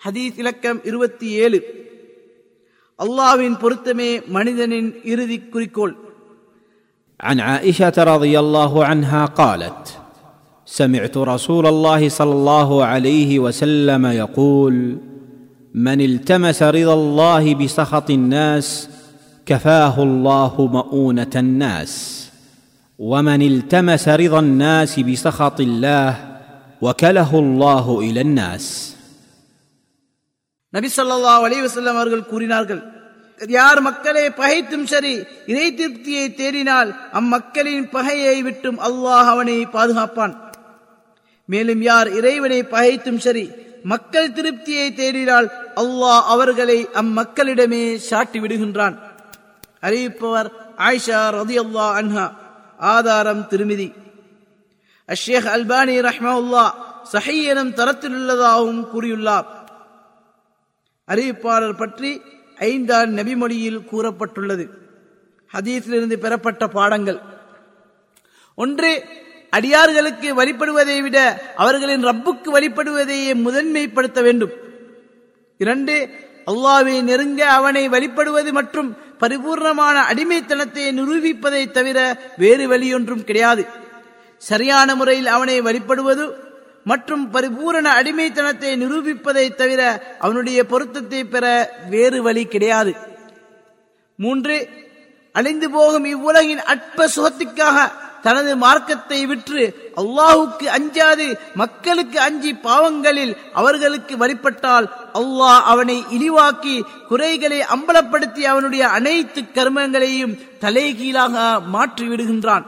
ஹதீஸ் இலக்கம் இருபத்தி ஏழு அல்லாவின் பொருத்தமே மனிதனின் இறுதி குறிக்கோள் عن عائشه رضي الله عنها قالت سمعت رسول الله صلى الله عليه وسلم يقول من التمس رضا الله بسخط الناس كفاه الله مؤونه الناس ومن التمس رضا الناس بسخط الله وكله الله الى الناس நபி சொல்லா அலிவசல்லம் அவர்கள் கூறினார்கள் யார் மக்களை பகைத்தும் சரி இறை திருப்தியை தேடினால் அம்மக்களின் பகையை விட்டும் அல்லாஹ் அவனை பாதுகாப்பான். மேலும் யார் இறைவனை பகைத்தும் சரி மக்கள் திருப்தியை தேடினால் அல்லாஹ் அவர்களை அம்மக்களிடமே சாட்டி விடுகின்றான். அறிவிப்பவர் ஆயிஷா ரதியல்லாஹ் அன்ஹா ஆதாரம் திருமிதி. அஷேக் அல்பானி ரஹ்மவுல்லா சஹி எனும் தரத்தில் உள்ளதாகவும் கூறியுள்ளார். அறிவிப்பாளர் பற்றி ஐந்தாம் நபிமொழியில் கூறப்பட்டுள்ளது. ஹதீஸிலிருந்து பெறப்பட்ட பாடங்கள். ஒன்று அடியார்களுக்கு வழிபடுவதை விட அவர்களின் ரப்புக்கு வழிபடுவதையே முதன்மைப்படுத்த வேண்டும். இரண்டு அல்லாவை நெருங்க அவனை வழிபடுவது மற்றும் பரிபூர்ணமான அடிமைத்தனத்தை நிரூபிப்பதை தவிர வேறு வழியொன்றும் கிடையாது. சரியான முறையில் அவனை வழிபடுவது மற்றும் பரிபூரண அடிமைத்தனத்தை நிரூபிப்பதை தவிர அவனுடைய பொருத்தத்தை பெற வேறு வழி கிடையாது. மூன்று அழிந்து போகும் இவ்வுலகின் அற்ப சுகத்துக்காக தனது மார்க்கத்தை விற்று அல்லாஹுக்கு அஞ்சாது மக்களுக்கு அஞ்சி பாவங்களில் அவர்களுக்கு வழிபட்டால் அல்லாஹ் அவனை இழிவாக்கி குறைகளை அம்பலப்படுத்தி அவனுடைய அனைத்து கர்மங்களையும் தலைகீழாக மாற்றி விடுகின்றான்